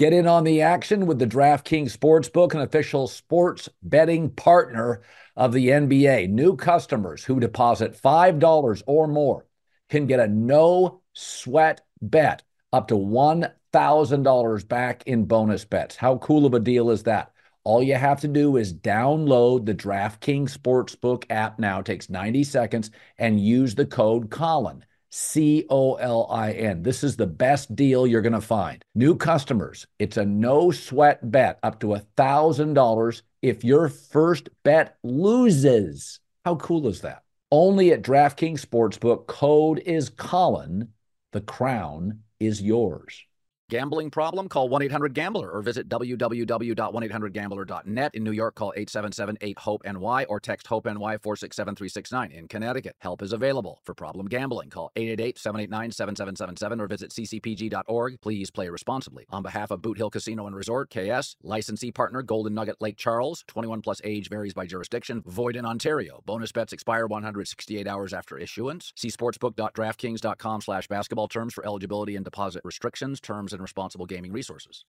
Get in on the action with the DraftKings Sportsbook, an official sports betting partner of the NBA. New customers who deposit $5 or more can get a no sweat bet up to $1,000 back in bonus bets. How cool of a deal is that? All you have to do is download the DraftKings Sportsbook app now. It takes 90 seconds and use the code Colin. C O L I N. This is the best deal you're going to find. New customers, it's a no sweat bet up to a $1,000 if your first bet loses. How cool is that? Only at DraftKings Sportsbook. Code is Colin. The crown is yours. Gambling problem? Call 1 800 Gambler or visit www.1800Gambler.net. In New York, call 877 8 HOPE NY or text HOPE NY 467 369. In Connecticut, help is available. For problem gambling, call 888 789 7777 or visit ccpg.org. Please play responsibly. On behalf of Boot Hill Casino and Resort, KS, licensee partner Golden Nugget Lake Charles, 21 plus age varies by jurisdiction, void in Ontario. Bonus bets expire 168 hours after issuance. See sportsbook.draftkings.com slash basketball terms for eligibility and deposit restrictions, terms, and responsible gaming resources.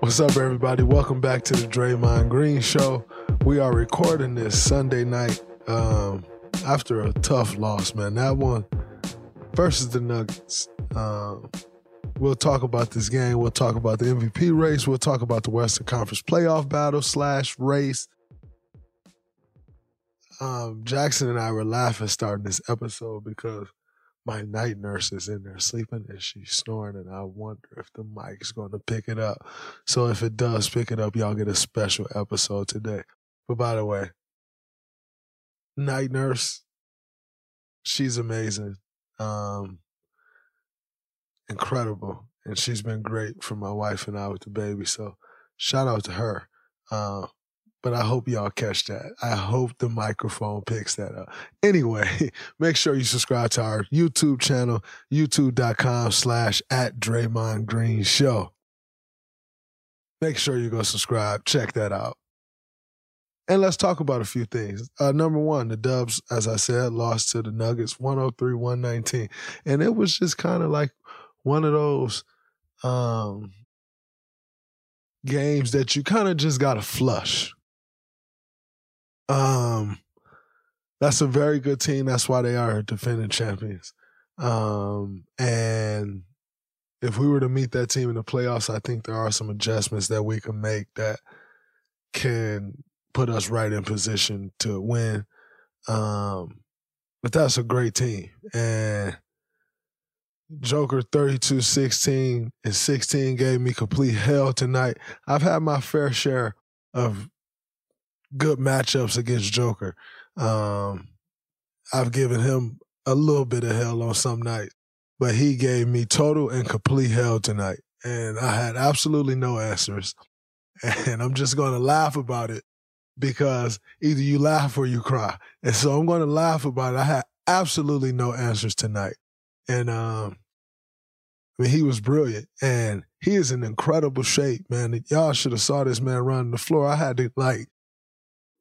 What's up, everybody? Welcome back to the Draymond Green Show. We are recording this Sunday night um, after a tough loss, man. That one versus the Nuggets. Um, we'll talk about this game. We'll talk about the MVP race. We'll talk about the Western Conference playoff battle slash race. Um, Jackson and I were laughing starting this episode because my night nurse is in there sleeping and she's snoring, and I wonder if the mic's going to pick it up. So if it does pick it up, y'all get a special episode today. But by the way, night nurse, she's amazing, um, incredible, and she's been great for my wife and I with the baby. So shout out to her. Uh, but I hope y'all catch that. I hope the microphone picks that up. Anyway, make sure you subscribe to our YouTube channel, youtube.com slash at Draymond Green Show. Make sure you go subscribe. Check that out. And let's talk about a few things. Uh, number one, the Dubs, as I said, lost to the Nuggets 103 119. And it was just kind of like one of those um, games that you kind of just got to flush. Um, that's a very good team. That's why they are defending champions. Um, and if we were to meet that team in the playoffs, I think there are some adjustments that we can make that can put us right in position to win. Um, but that's a great team. And Joker 32 16 and 16 gave me complete hell tonight. I've had my fair share of good matchups against Joker. Um, I've given him a little bit of hell on some nights, but he gave me total and complete hell tonight. And I had absolutely no answers. And I'm just going to laugh about it because either you laugh or you cry. And so I'm going to laugh about it. I had absolutely no answers tonight. And um, I mean, he was brilliant, and he is in incredible shape, man. Y'all should have saw this man running the floor. I had to like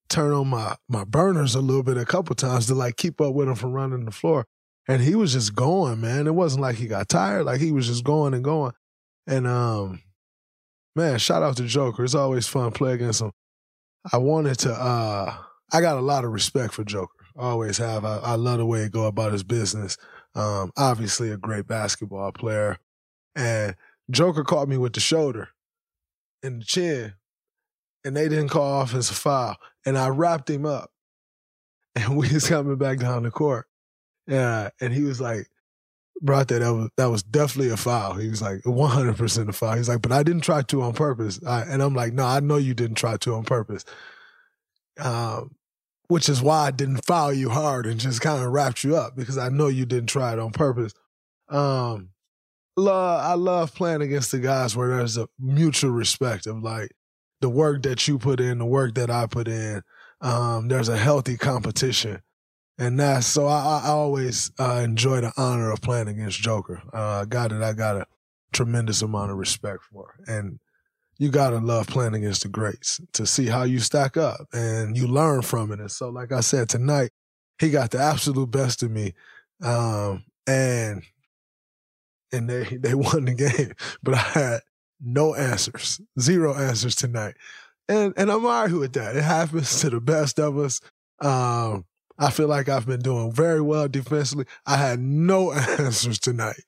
turn on my my burners a little bit a couple times to like keep up with him from running the floor. And he was just going, man. It wasn't like he got tired; like he was just going and going. And um, man, shout out to Joker. It's always fun playing against him. I wanted to. uh I got a lot of respect for Joker. always have. I, I love the way he go about his business. Um, obviously, a great basketball player. And Joker caught me with the shoulder and the chin, and they didn't call offensive foul. And I wrapped him up, and we was coming back down the court. Yeah, and he was like, brought that was, that was definitely a foul. He was like 100% a foul. He's like, but I didn't try to on purpose. I, and I'm like, no, I know you didn't try to on purpose. Um, which is why I didn't foul you hard and just kind of wrapped you up because I know you didn't try it on purpose. Um, love, I love playing against the guys where there's a mutual respect of like the work that you put in, the work that I put in. Um, there's a healthy competition. And that's so I, I always uh, enjoy the honor of playing against Joker. Uh, guy that I got a tremendous amount of respect for. And you gotta love playing against the greats to see how you stack up and you learn from it. And so, like I said tonight, he got the absolute best of me, um, and and they they won the game. But I had no answers, zero answers tonight, and and I'm all right with that. It happens to the best of us. Um, I feel like I've been doing very well defensively. I had no answers tonight,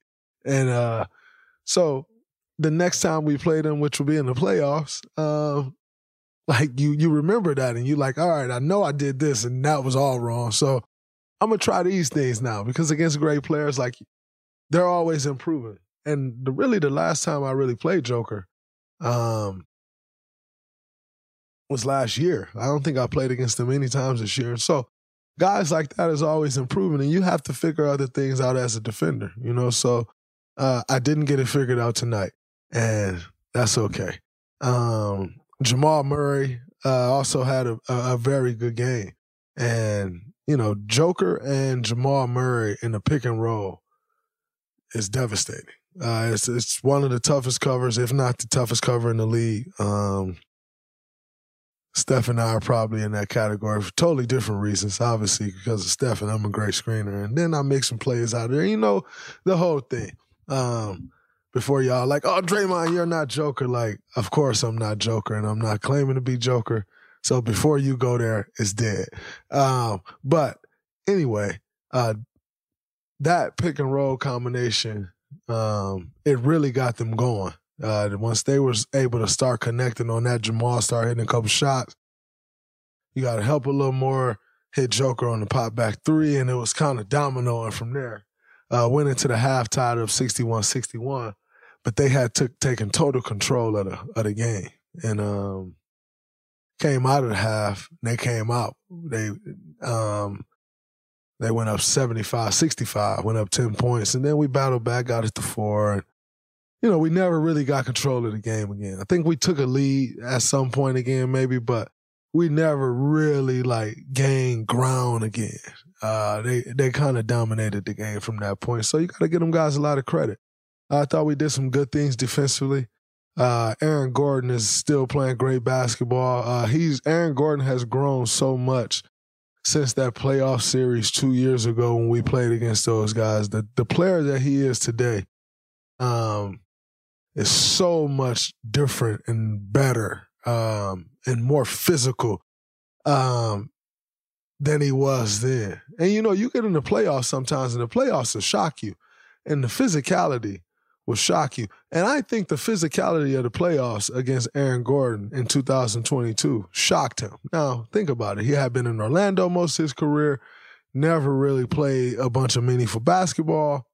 and uh, so the next time we play them, which will be in the playoffs, uh, like you you remember that and you like, all right, I know I did this and that was all wrong. So I'm gonna try these things now because against great players, like they're always improving. And the, really, the last time I really played Joker, um, was last year. I don't think I played against him any times this year. So guys like that is always improving, and you have to figure other things out as a defender. You know, so uh, I didn't get it figured out tonight and that's okay. Um, Jamal Murray uh, also had a, a, very good game, and you know Joker and Jamal Murray in the pick and roll is devastating. Uh, it's it's one of the toughest covers, if not the toughest cover in the league. Um, Steph and I are probably in that category for totally different reasons. Obviously, because of Steph and I'm a great screener, and then I make some plays out there. You know, the whole thing. Um, before y'all like, oh Draymond, you're not Joker. Like, of course I'm not Joker, and I'm not claiming to be Joker. So before you go there, it's dead. Um, but anyway, uh, that pick and roll combination, um, it really got them going. Uh, once they was able to start connecting on that, Jamal started hitting a couple shots. You got to help a little more. Hit Joker on the pop back three, and it was kind of dominoing from there. Uh, went into the half tied of 61 61 but they had took taken total control of the of the game and um, came out of the half. They came out. They um, they went up 75-65, went up 10 points, and then we battled back, got it to four. And, you know, we never really got control of the game again. I think we took a lead at some point again, maybe, but we never really like gained ground again. Uh, they they kind of dominated the game from that point. So you got to give them guys a lot of credit. I thought we did some good things defensively. Uh, Aaron Gordon is still playing great basketball. Uh, he's Aaron Gordon has grown so much since that playoff series two years ago when we played against those guys. The the player that he is today, um, is so much different and better, um, and more physical, um, than he was then. And you know, you get in the playoffs sometimes, and the playoffs will shock you, and the physicality will shock you. And I think the physicality of the playoffs against Aaron Gordon in 2022 shocked him. Now, think about it. He had been in Orlando most of his career, never really played a bunch of meaningful basketball.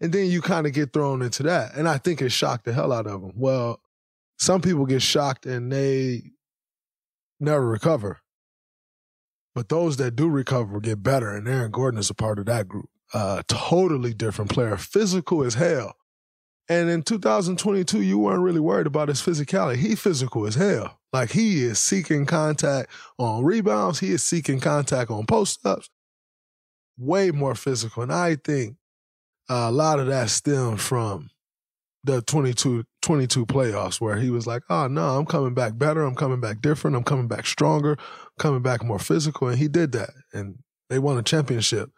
And then you kind of get thrown into that. And I think it shocked the hell out of him. Well, some people get shocked and they never recover. But those that do recover get better. And Aaron Gordon is a part of that group. Uh, totally different player, physical as hell And in 2022, you weren't really worried about his physicality. He physical as hell. Like he is seeking contact on rebounds. He is seeking contact on post ups. Way more physical. And I think a lot of that stemmed from the 22, 22 playoffs where he was like, oh, no, I'm coming back better. I'm coming back different. I'm coming back stronger, coming back more physical. And he did that. And they won a championship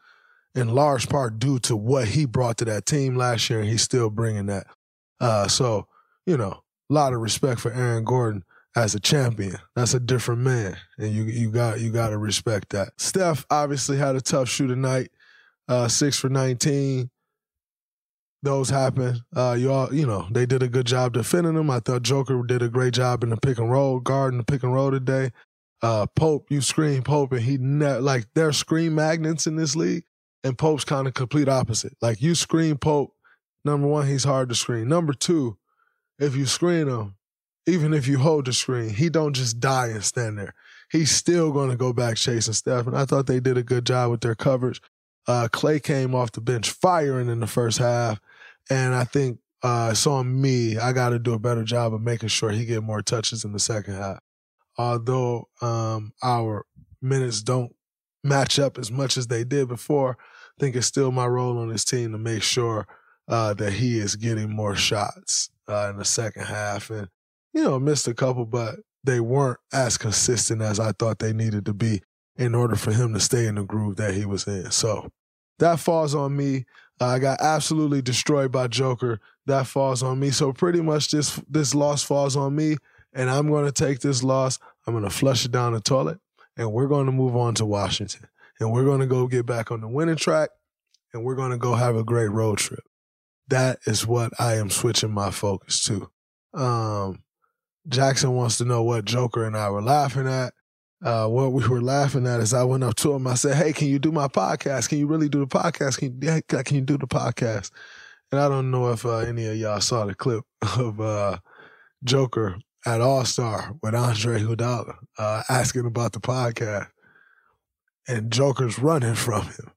in large part due to what he brought to that team last year. And he's still bringing that. Uh, so, you know, a lot of respect for Aaron Gordon as a champion. That's a different man. And you you got you gotta respect that. Steph obviously had a tough shoot tonight. Uh, six for 19 those happen. Uh, you all, you know, they did a good job defending them. I thought Joker did a great job in the pick and roll, guarding the pick and roll today. Uh, Pope, you screen Pope, and he ne- like they're screen magnets in this league, and Pope's kind of complete opposite. Like you screen Pope, number one, he's hard to screen. Number two, if you screen him, even if you hold the screen, he don't just die and stand there. He's still going to go back chasing Steph, and I thought they did a good job with their coverage. Uh, Klay came off the bench firing in the first half and I think uh, it's on me. I got to do a better job of making sure he get more touches in the second half. Although um, our minutes don't match up as much as they did before, I think it's still my role on this team to make sure uh, that he is getting more shots uh, in the second half. And, you know, missed a couple, but they weren't as consistent as I thought they needed to be in order for him to stay in the groove that he was in. So that falls on me. Uh, I got absolutely destroyed by Joker. That falls on me. So pretty much this this loss falls on me, and I'm going to take this loss. I'm going to flush it down the toilet, and we're going to move on to Washington, and we're going to go get back on the winning track, and we're going to go have a great road trip. That is what I am switching my focus to. Um, Jackson wants to know what Joker and I were laughing at uh, what we were laughing at is I went up to him. I said, "Hey, can you do my podcast? Can you really do the podcast? Can you, can you do the podcast?" And I don't know if uh, any of y'all saw the clip of uh, Joker at All Star with Andre Iguodala uh, asking about the podcast, and Joker's running from him.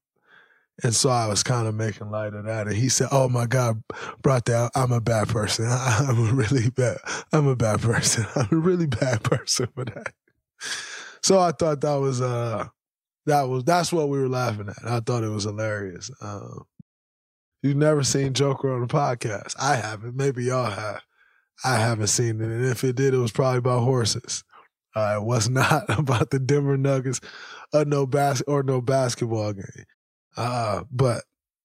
And so I was kind of making light of that. And he said, Oh my God, brought that, I'm a bad person. I'm a really bad, I'm a bad person. I'm a really bad person for that. So I thought that was uh that was that's what we were laughing at. I thought it was hilarious. Um, you've never seen Joker on the podcast. I haven't. Maybe y'all have. I haven't seen it. And if it did, it was probably about horses. Uh, it was not about the Denver Nuggets or no bas- or no basketball game. Uh, but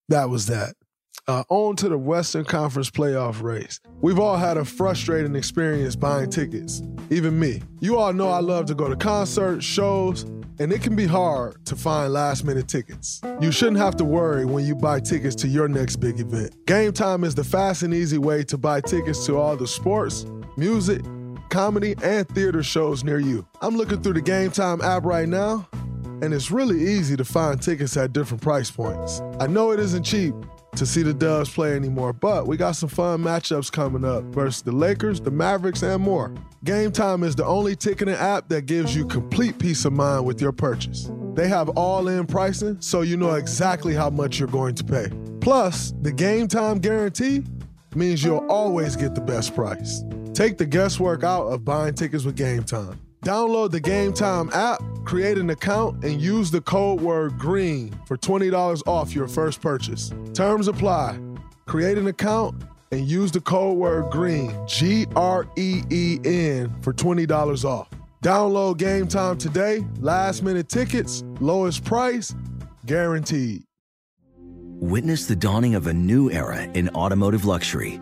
that was that. Uh, on to the Western Conference playoff race. We've all had a frustrating experience buying tickets, even me. You all know I love to go to concerts, shows, and it can be hard to find last minute tickets. You shouldn't have to worry when you buy tickets to your next big event. Game Time is the fast and easy way to buy tickets to all the sports, music, comedy, and theater shows near you. I'm looking through the Game Time app right now, and it's really easy to find tickets at different price points. I know it isn't cheap to see the Dubs play anymore, but we got some fun matchups coming up versus the Lakers, the Mavericks, and more. Game Time is the only ticketing app that gives you complete peace of mind with your purchase. They have all in pricing, so you know exactly how much you're going to pay. Plus, the Game Time guarantee means you'll always get the best price. Take the guesswork out of buying tickets with Game Time. Download the Game Time app, create an account, and use the code word GREEN for $20 off your first purchase. Terms apply. Create an account and use the code word GREEN, G R E E N, for $20 off. Download Game Time today. Last minute tickets, lowest price, guaranteed. Witness the dawning of a new era in automotive luxury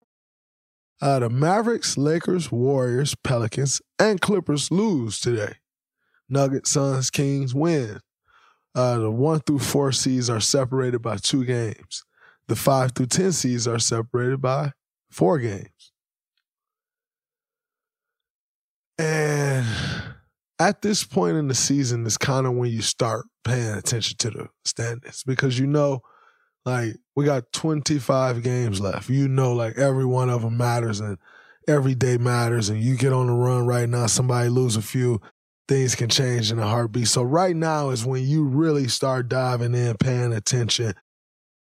Uh, the Mavericks, Lakers, Warriors, Pelicans, and Clippers lose today. Nuggets, Suns, Kings win. Uh, the one through four seeds are separated by two games. The five through ten seeds are separated by four games. And at this point in the season is kind of when you start paying attention to the standings because you know like we got 25 games left. You know, like every one of them matters and every day matters. And you get on the run right now, somebody lose a few, things can change in a heartbeat. So right now is when you really start diving in, paying attention.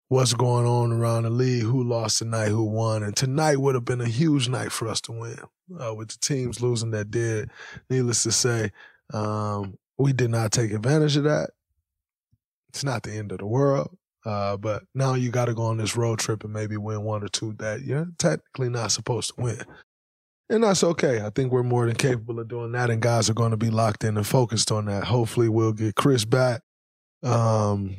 What's going on around the league? Who lost tonight? Who won? And tonight would have been a huge night for us to win. Uh, with the teams losing that did, needless to say, um, we did not take advantage of that. It's not the end of the world. Uh, but now you got to go on this road trip and maybe win one or two that you're technically not supposed to win. And that's okay. I think we're more than capable of doing that, and guys are going to be locked in and focused on that. Hopefully, we'll get Chris back um,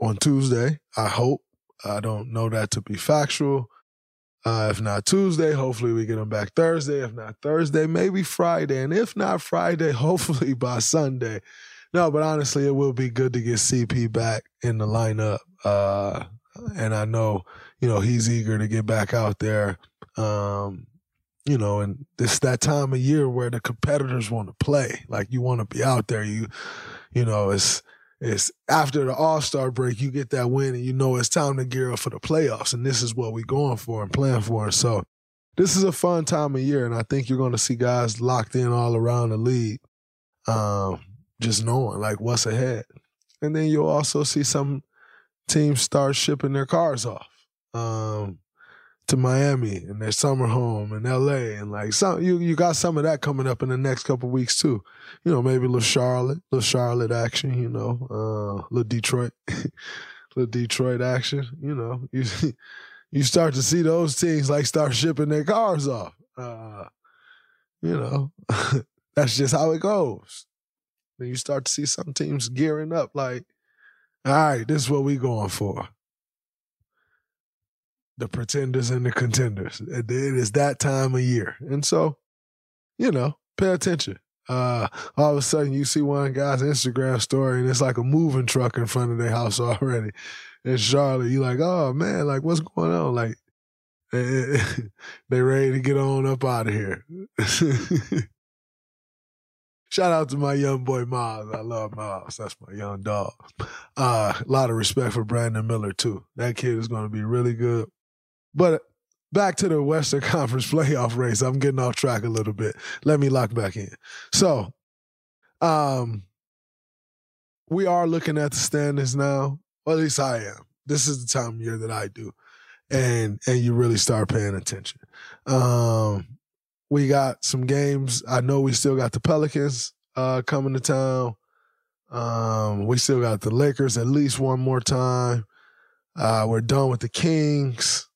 on Tuesday. I hope. I don't know that to be factual. Uh, if not Tuesday, hopefully we get him back Thursday. If not Thursday, maybe Friday. And if not Friday, hopefully by Sunday. No, but honestly, it will be good to get CP back in the lineup. Uh, and I know, you know, he's eager to get back out there. Um, you know, and it's that time of year where the competitors want to play. Like you want to be out there. You, you know, it's it's after the All Star break, you get that win, and you know it's time to gear up for the playoffs. And this is what we're going for and playing for. And so, this is a fun time of year, and I think you're going to see guys locked in all around the league, um, just knowing like what's ahead. And then you'll also see some teams start shipping their cars off um, to Miami and their summer home in LA and like some you you got some of that coming up in the next couple weeks too. You know, maybe little Charlotte, little Charlotte action, you know, uh little Detroit little Detroit action, you know. You you start to see those teams like start shipping their cars off. Uh you know, that's just how it goes. Then you start to see some teams gearing up like all right, this is what we going for. The pretenders and the contenders. It is that time of year. And so, you know, pay attention. Uh, all of a sudden you see one guy's Instagram story and it's like a moving truck in front of their house already. In Charlotte, you're like, oh man, like what's going on? Like they ready to get on up out of here. Shout out to my young boy Miles. I love Miles. That's my young dog. Uh, a lot of respect for Brandon Miller too. That kid is going to be really good. But back to the Western Conference playoff race. I'm getting off track a little bit. Let me lock back in. So, um, we are looking at the standings now. At least I am. This is the time of year that I do, and and you really start paying attention. Um, we got some games. I know we still got the Pelicans uh, coming to town. Um, we still got the Lakers at least one more time. Uh, we're done with the Kings.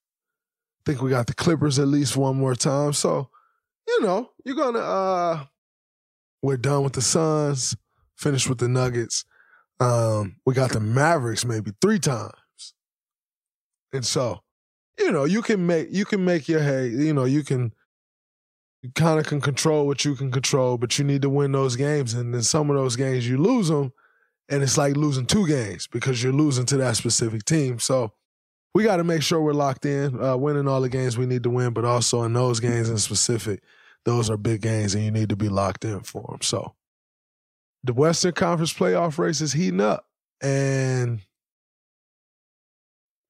I think we got the Clippers at least one more time. So, you know, you're gonna uh we're done with the Suns, finished with the Nuggets. Um, we got the Mavericks maybe three times. And so, you know, you can make you can make your hay, you know, you can you kind of can control what you can control, but you need to win those games. And then some of those games you lose them, and it's like losing two games because you're losing to that specific team. So we got to make sure we're locked in, uh, winning all the games we need to win, but also in those games in specific, those are big games, and you need to be locked in for them. So the Western Conference playoff race is heating up, and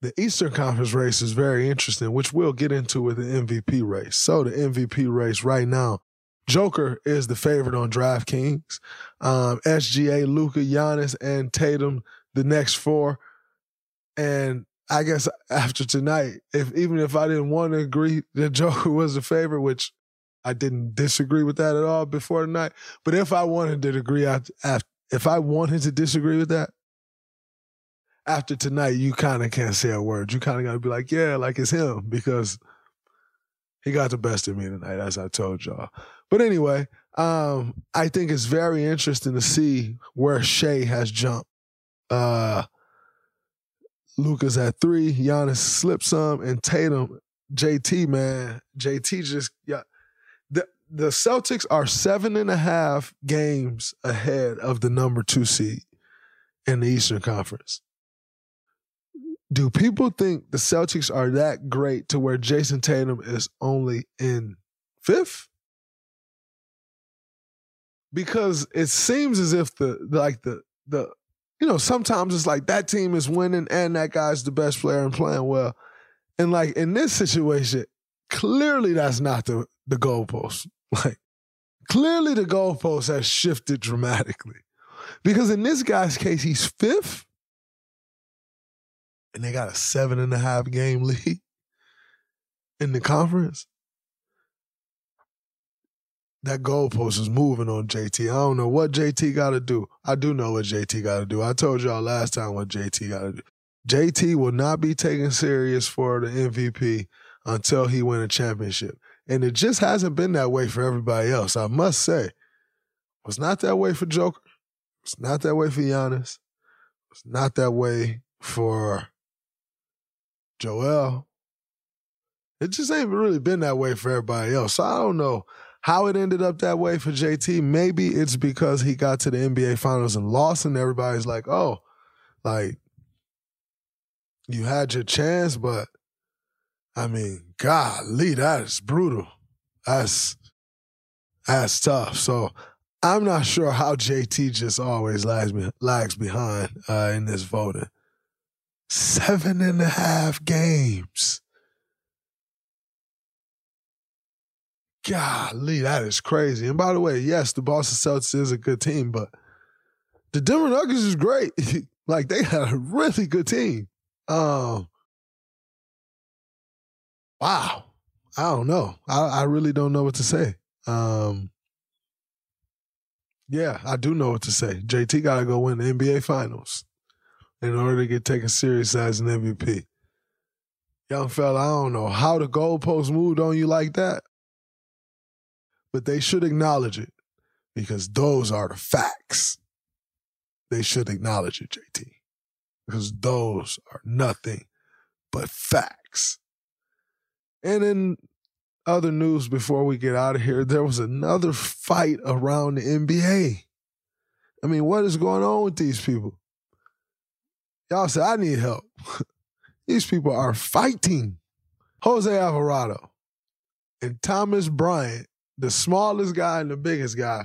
the Eastern Conference race is very interesting, which we'll get into with the MVP race. So the MVP race right now, Joker is the favorite on DraftKings. Um, SGA, Luka, Giannis, and Tatum, the next four. And I guess after tonight, if even if I didn't want to agree that Joker was the favorite, which I didn't disagree with that at all before tonight, but if I wanted to agree, after, if I wanted to disagree with that, after tonight, you kind of can't say a word. You kind of got to be like, yeah, like it's him because he got the best of me tonight, as I told y'all. But anyway, um, I think it's very interesting to see where Shai has jumped. Uh, Luka's at three, Giannis slipped some, and Tatum, JT, man, JT just yeah. The the Celtics are seven and a half games ahead of the number two seed in the Eastern Conference do people think the Celtics are that great to where Jayson Tatum is only in fifth? Because it seems as if the like the the you know sometimes it's like that team is winning and that guy's the best player and playing well, and like in this situation, clearly that's not the the goalpost. Like clearly the goalpost has shifted dramatically, because in this guy's case he's fifth and they got a seven and a half game lead in the conference. That goalpost is moving on JT. I don't know what JT got to do. I do know what JT got to do. I told y'all last time what JT got to do. JT will not be taken serious for the MVP until he win a championship. And it just hasn't been that way for everybody else. I must say, it's not that way for Joker. It's not that way for Giannis. It's not that way for Joel. It just ain't really been that way for everybody else. So I don't know how it ended up that way for JT. Maybe it's because he got to the NBA finals and lost, and everybody's like, oh, like, you had your chance, but I mean, golly, that is brutal. That's that's tough. So I'm not sure how JT just always lags, lags behind uh, in this voting. Seven and a half games. Golly, that is crazy. And by the way, yes, the Boston Celtics is a good team, but the Denver Nuggets is great. like they had a really good team. Um, wow. I don't know. I, I really don't know what to say. Um, yeah, I do know what to say. JT got to go win the NBA Finals in order to get taken serious as an MVP. Young fella, I don't know how the goalposts moved on you like that, but they should acknowledge it because those are the facts. They should acknowledge it, JT, because those are nothing but facts. And in other news before we get out of here, there was another fight around the NBA. I mean, what is going on with these people? Y'all said, I need help. These people are fighting. Jose Alvarado and Thomas Bryant, the smallest guy and the biggest guy,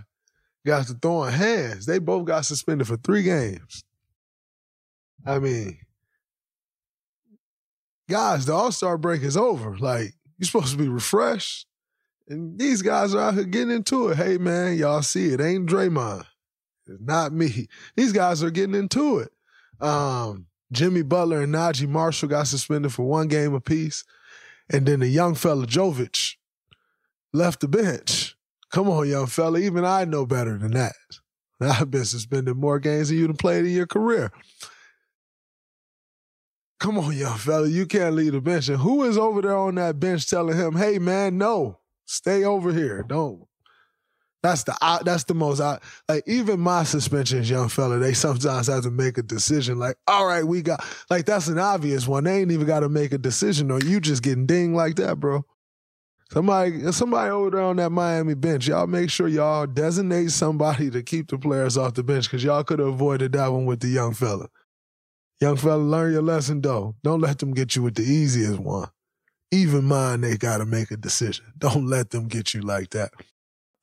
got to throwing hands. They both got suspended for three games. I mean, guys, the All Star break is over. Like, you're supposed to be refreshed. And these guys are out here getting into it. Hey, man, y'all see it. Ain't Draymond. It's not me. These guys are getting into it. Um, Jimmy Butler and Naji Marshall got suspended for one game apiece. And then the young fella, Jovic, left the bench. Come on, young fella. Even I know better than that. I've been suspended more games than you have played in your career. Come on, young fella. You can't leave the bench. And who is over there on that bench telling him, hey, man, no, stay over here. Don't that's the that's the most like even my suspensions, young fella. They sometimes have to make a decision. Like, all right, we got like that's an obvious one. They ain't even got to make a decision, or you just getting dinged like that, bro. Somebody, somebody over there on that Miami bench, y'all make sure y'all designate somebody to keep the players off the bench because y'all could have avoided that one with the young fella. Young fella, learn your lesson though. Don't let them get you with the easiest one. Even mine, they got to make a decision. Don't let them get you like that.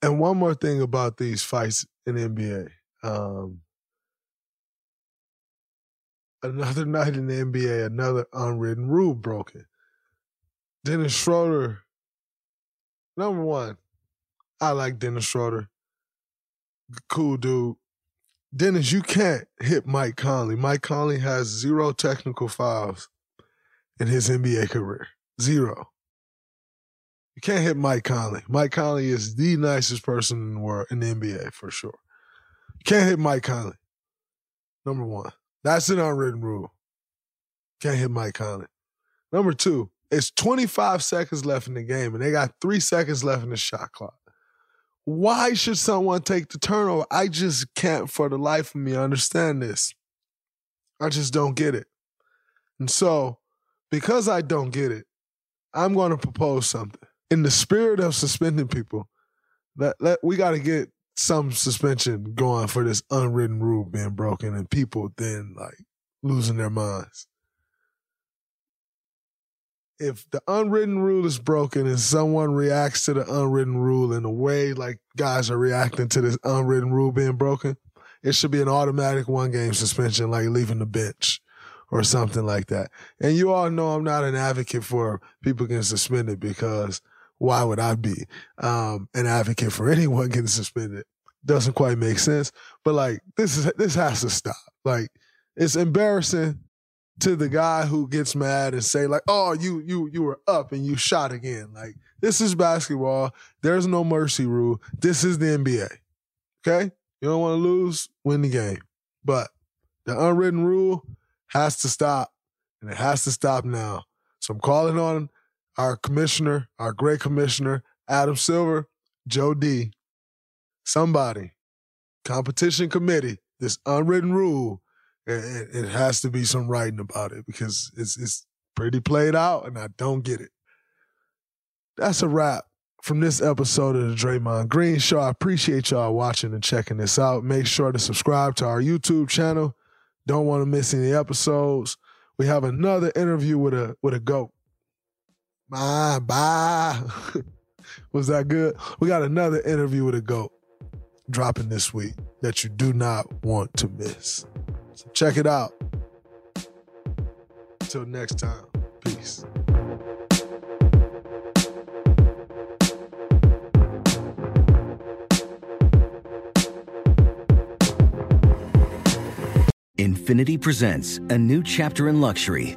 And one more thing about these fights in NBA. Um, another night in the NBA, another unwritten rule broken. Dennis Schroeder, number one, I like Dennis Schroeder. Cool dude. Dennis, you can't hit Mike Conley. Mike Conley has zero technical fouls in his NBA career. Zero. You can't hit Mike Conley. Mike Conley is the nicest person in the world in the NBA for sure. You can't hit Mike Conley. Number one. That's an unwritten rule. Can't hit Mike Conley. Number two, it's 25 seconds left in the game, and they got three seconds left in the shot clock. Why should someone take the turnover? I just can't, for the life of me, understand this. I just don't get it. And so, because I don't get it, I'm going to propose something. In the spirit of suspending people, let, let we got to get some suspension going for this unwritten rule being broken and people then like losing their minds. If the unwritten rule is broken and someone reacts to the unwritten rule in a way like guys are reacting to this unwritten rule being broken, it should be an automatic one game suspension, like leaving the bench or something like that. And you all know I'm not an advocate for people getting suspended because why would I be um, an advocate for anyone getting suspended? Doesn't quite make sense. But like this is this has to stop. Like it's embarrassing to the guy who gets mad and say like, "Oh, you you you were up and you shot again." Like this is basketball. There's no mercy rule. This is the NBA. Okay, you don't want to lose, win the game. But the unwritten rule has to stop, and it has to stop now. So I'm calling on our commissioner, our great commissioner, Adam Silver, Joe D, somebody, competition committee, this unwritten rule, it, it has to be some writing about it because it's it's pretty played out and I don't get it. That's a wrap from this episode of the Draymond Green Show. I appreciate y'all watching and checking this out. Make sure to subscribe to our YouTube channel. Don't want to miss any episodes. We have another interview with a with a goat. Bye, bye. Was that good? We got another interview with a GOAT dropping this week that you do not want to miss. So check it out. Until next time, peace. Infiniti presents a new chapter in luxury,